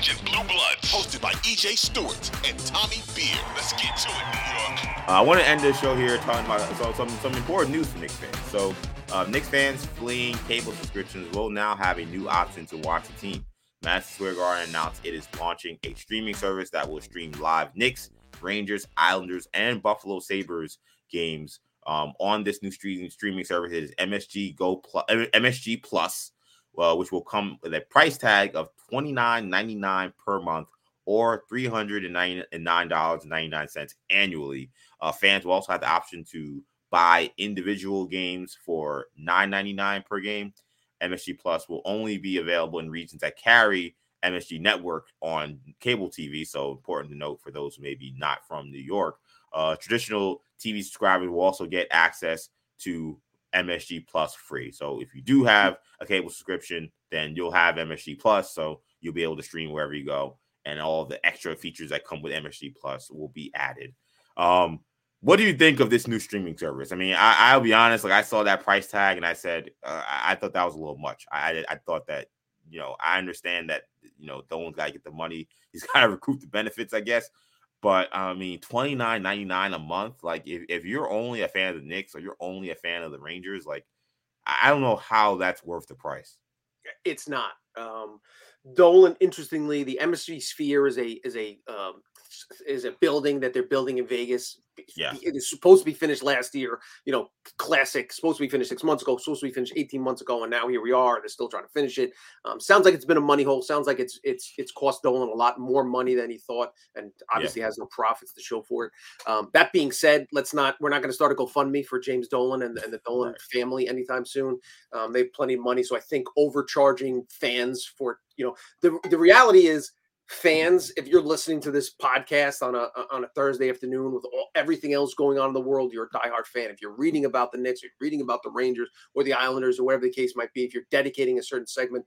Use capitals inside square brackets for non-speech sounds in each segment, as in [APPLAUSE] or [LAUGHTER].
Blue Bloods, hosted by EJ Stewart and Tommy Beer. Let's get to it, New York. Uh, I want to end this show here talking about so, some some important news for Knicks fans. So, uh, Knicks fans fleeing cable subscriptions will now have a new option to watch the team. Madison Square Garden announced it is launching a streaming service that will stream live Knicks, Rangers, Islanders, and Buffalo Sabres games um, on this new streaming streaming service. It is MSG Go Plus, MSG Plus, well, which will come with a price tag of twenty nine ninety nine per month or three hundred and nine dollars and ninety nine cents annually. Uh, fans will also have the option to buy individual games for nine ninety nine per game. MSG Plus will only be available in regions that carry MSG Network on cable TV. So important to note for those who may be not from New York. Uh, traditional TV subscribers will also get access to MSG Plus free. So if you do have a cable subscription, then you'll have MSG Plus. So you'll be able to stream wherever you go, and all the extra features that come with MSG Plus will be added. Um, what do you think of this new streaming service? I mean, I, will be honest. Like I saw that price tag and I said, uh, I, I thought that was a little much. I, I thought that, you know, I understand that, you know, Dolan's got to get the money. [LAUGHS] He's got to recoup the benefits, I guess. But I mean, twenty nine ninety nine a month. Like if, if you're only a fan of the Knicks or you're only a fan of the Rangers, like I don't know how that's worth the price. It's not. Um, Dolan, interestingly, the MSG Sphere is a is a um, is a building that they're building in Vegas. Yeah, it is supposed to be finished last year. You know, classic. Supposed to be finished six months ago. Supposed to be finished eighteen months ago, and now here we are. They're still trying to finish it. Um, sounds like it's been a money hole. Sounds like it's it's it's cost Dolan a lot more money than he thought, and obviously yeah. has no profits to show for it. Um, that being said, let's not. We're not going to start a GoFundMe for James Dolan and, and the Dolan right. family anytime soon. Um, they have plenty of money, so I think overcharging fans for you know the the reality is fans, if you're listening to this podcast on a on a Thursday afternoon with all, everything else going on in the world, you're a diehard fan. If you're reading about the Knicks, you're reading about the Rangers or the Islanders or whatever the case might be, if you're dedicating a certain segment,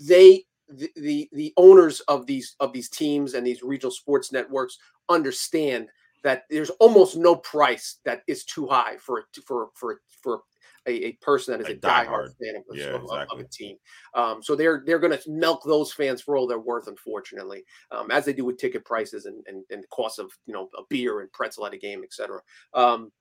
they the, the the owners of these of these teams and these regional sports networks understand that there's almost no price that is too high for for for for a, a person that is a, a diehard fan of, yeah, of, exactly. of, a team. Um, so they're they're going to milk those fans for all they're worth, unfortunately, um, as they do with ticket prices and and, and costs of you know a beer and pretzel at a game, etc. Um,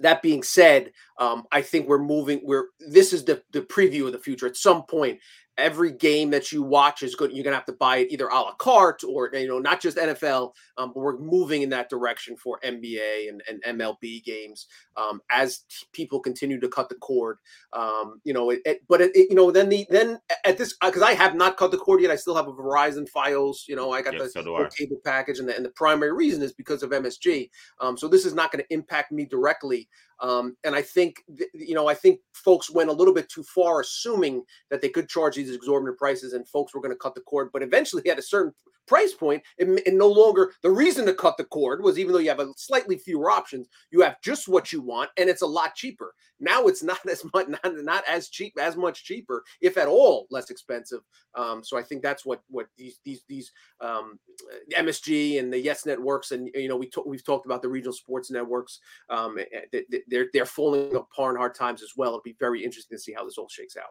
that being said, um, I think we're moving. We're this is the the preview of the future. At some point, every game that you watch is good. You're gonna have to buy it either a la carte or you know not just NFL. Um, but we're moving in that direction for NBA and, and MLB games um, as t- people continue to cut the cord. Um, you know, it, it, but it, you know then the then at this because uh, I have not cut the cord yet. I still have a Verizon Fios. You know, I got yes, the so cable package, and the, and the primary reason is because of MSG. Um, so this is not going to impact me directly. Um, and I think, you know, I think folks went a little bit too far, assuming that they could charge these exorbitant prices and folks were going to cut the cord. But eventually, at a certain price point, and, no longer the reason to cut the cord was even though you have a slightly fewer options, you have just what you want, and it's a lot cheaper. Now it's [LAUGHS] not as much, not, not as cheap, as much cheaper, if at all less expensive. Um, so I think that's what what these these these um, MSG and the Yes networks, and you know we we've talked about the regional sports networks. Um, eh, eh, they're they're falling apart in hard times as well. It'll be very interesting to see how this all shakes out.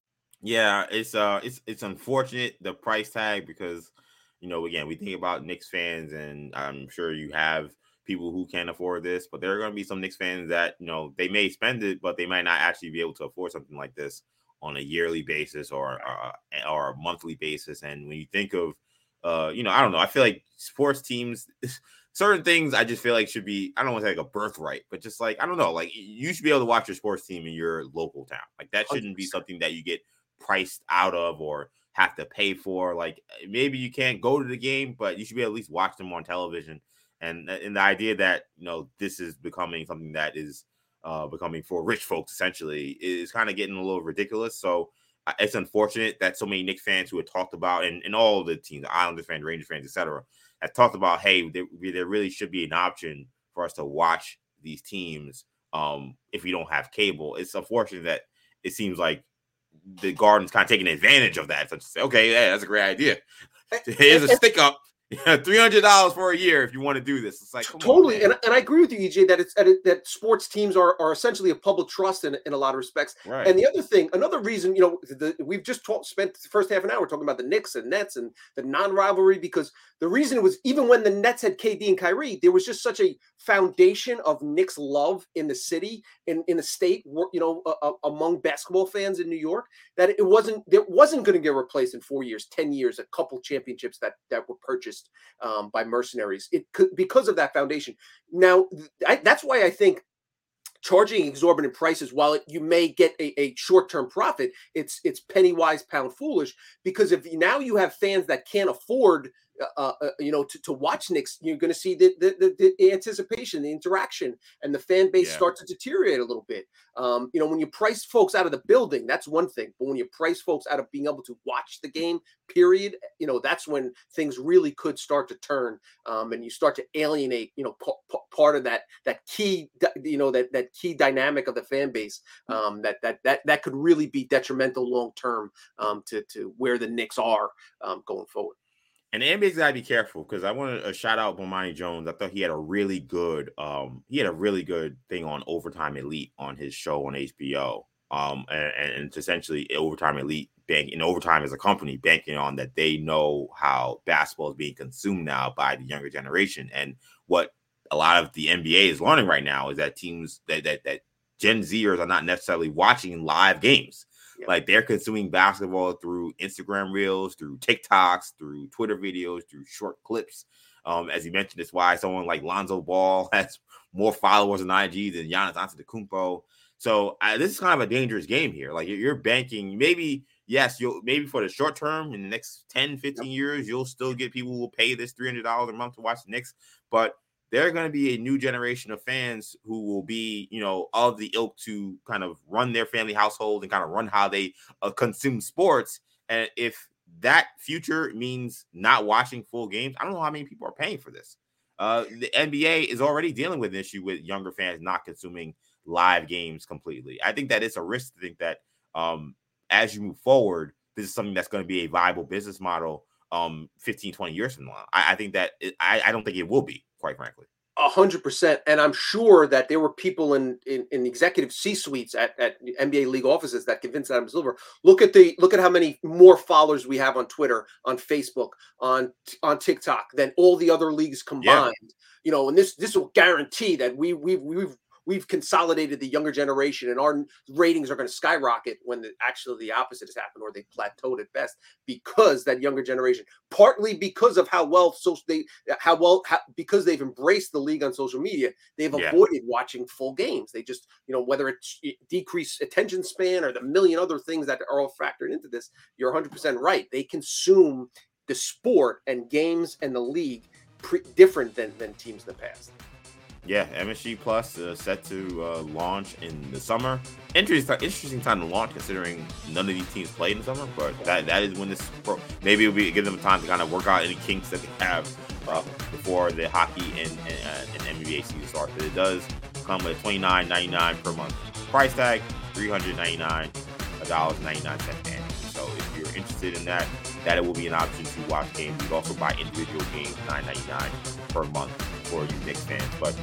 Yeah, it's uh it's it's unfortunate the price tag because you know again we think about Knicks fans and I'm sure you have people who can't afford this, but there are going to be some Knicks fans that you know they may spend it, but they might not actually be able to afford something like this on a yearly basis or uh, or a monthly basis. And when you think of uh, you know, I don't know. I feel like sports teams, [LAUGHS] certain things I just feel like should be, I don't want to say like a birthright, but just like, I don't know, like you should be able to watch your sports team in your local town. Like that shouldn't be something that you get priced out of or have to pay for. Like maybe you can't go to the game, but you should be at least watch them on television. And, and the idea that, you know, this is becoming something that is uh, becoming for rich folks essentially is kind of getting a little ridiculous. So, it's unfortunate that so many Knicks fans who had talked about, and, and all the teams, the Islanders fans, Rangers fans, etc., have talked about, hey, there, there, really should be an option for us to watch these teams um, if we don't have cable. It's unfortunate that it seems like the Garden's kind of taking advantage of that. So say, okay, yeah, that's a great idea. [LAUGHS] Here's a stick up. Yeah, three hundred dollars for a year if you want to do this. It's like totally, on, and, and I agree with you, EJ, that it's that, sports teams are, are essentially a public trust in, in a lot of respects. Right. And the other thing, another reason, you know, the, we've just talked, spent the first half an hour talking about the Knicks and Nets and the non-rivalry because the reason it was even when the Nets had KD and Kyrie, there was just such a foundation of Knicks love in the city, in in the state, you know, uh, among basketball fans in New York, that it wasn't it wasn't going to get replaced in four years, ten years, a couple championships that that were purchased um, by mercenaries. It could because of that foundation. Now, I, that's why I think charging exorbitant prices while it, you may get a, a, short-term profit it's it's penny wise pound foolish because if now you have fans that can't afford uh, uh, you know, to, to watch Knicks, you're going to see the, the, the, the, anticipation, the interaction, and the fan base yeah. start to deteriorate a little bit. Um, you know, when you price folks out of the building, that's one thing. But when you price folks out of being able to watch the game, period, you know, that's when things really could start to turn, um, and you start to alienate, you know, p- p- part of that that key, you know, that that key dynamic of the fan base. Um, that that that that could really be detrimental long term um, to to where the Knicks are um, going forward. And the NBA's got to be careful because I want to shout out Bomani Jones. I thought he had a really good, um, he had a really good thing on Overtime Elite on his show on HBO. Um, and, and it's essentially Overtime Elite bank in overtime as a company banking on that they know how basketball is being consumed now by the younger generation. And what a lot of the NBA is learning right now is that teams that that, that Gen Zers are not necessarily watching live games. Like they're consuming basketball through Instagram reels, through TikToks, through Twitter videos, through short clips. Um, as you mentioned, it's why someone like Lonzo Ball [LAUGHS] has more followers on IG than Giannis Antetokounmpo. So uh, this is kind of a dangerous game here. Like you're banking, maybe yes, you'll maybe for the short term in the next 10, 15 yep. years, you'll still get people who will pay this $300 a month to watch the Knicks. But there are going to be a new generation of fans who will be, you know, of the ilk to kind of run their family household and kind of run how they uh, consume sports. And if that future means not watching full games, I don't know how many people are paying for this. Uh, the NBA is already dealing with an issue with younger fans not consuming live games completely. I think that it's a risk to think that um, as you move forward, this is something that's going to be a viable business model um 15 20 years from now i, I think that it, I, I don't think it will be quite frankly. A hundred percent, and I'm sure that there were people in in, in executive C suites at, at NBA league offices that convinced Adam Silver. Look at the look at how many more followers we have on Twitter, on Facebook, on on TikTok than all the other leagues combined. Yeah. You know, and this this will guarantee that we we we've we've consolidated the younger generation and our ratings are going to skyrocket when the, actually the opposite has happened or they plateaued at best because that younger generation partly because of how well social they how well how, because they've embraced the league on social media they've yeah. avoided watching full games. They just you know whether it's eh, decreased attention span or the million other things that are all factored into this you're 100% right. They consume the sport and games and the league pre- different than than teams in the past yeah, MSG Plus uh, set to uh, launch in the summer. Interesting, interesting time to launch considering none of these teams played in the summer. But that that is when this pro, maybe it'll be give them time to kind of work out any kinks that they have uh, before the hockey and and, uh, and NBA season starts. But it does come with twenty nine ninety nine per month price tag, three hundred ninety nine. Like $12.99 annually. So if you're interested in that, that it will be an option to watch games. You can also buy individual games, $9.99 per month for you Knicks fans. But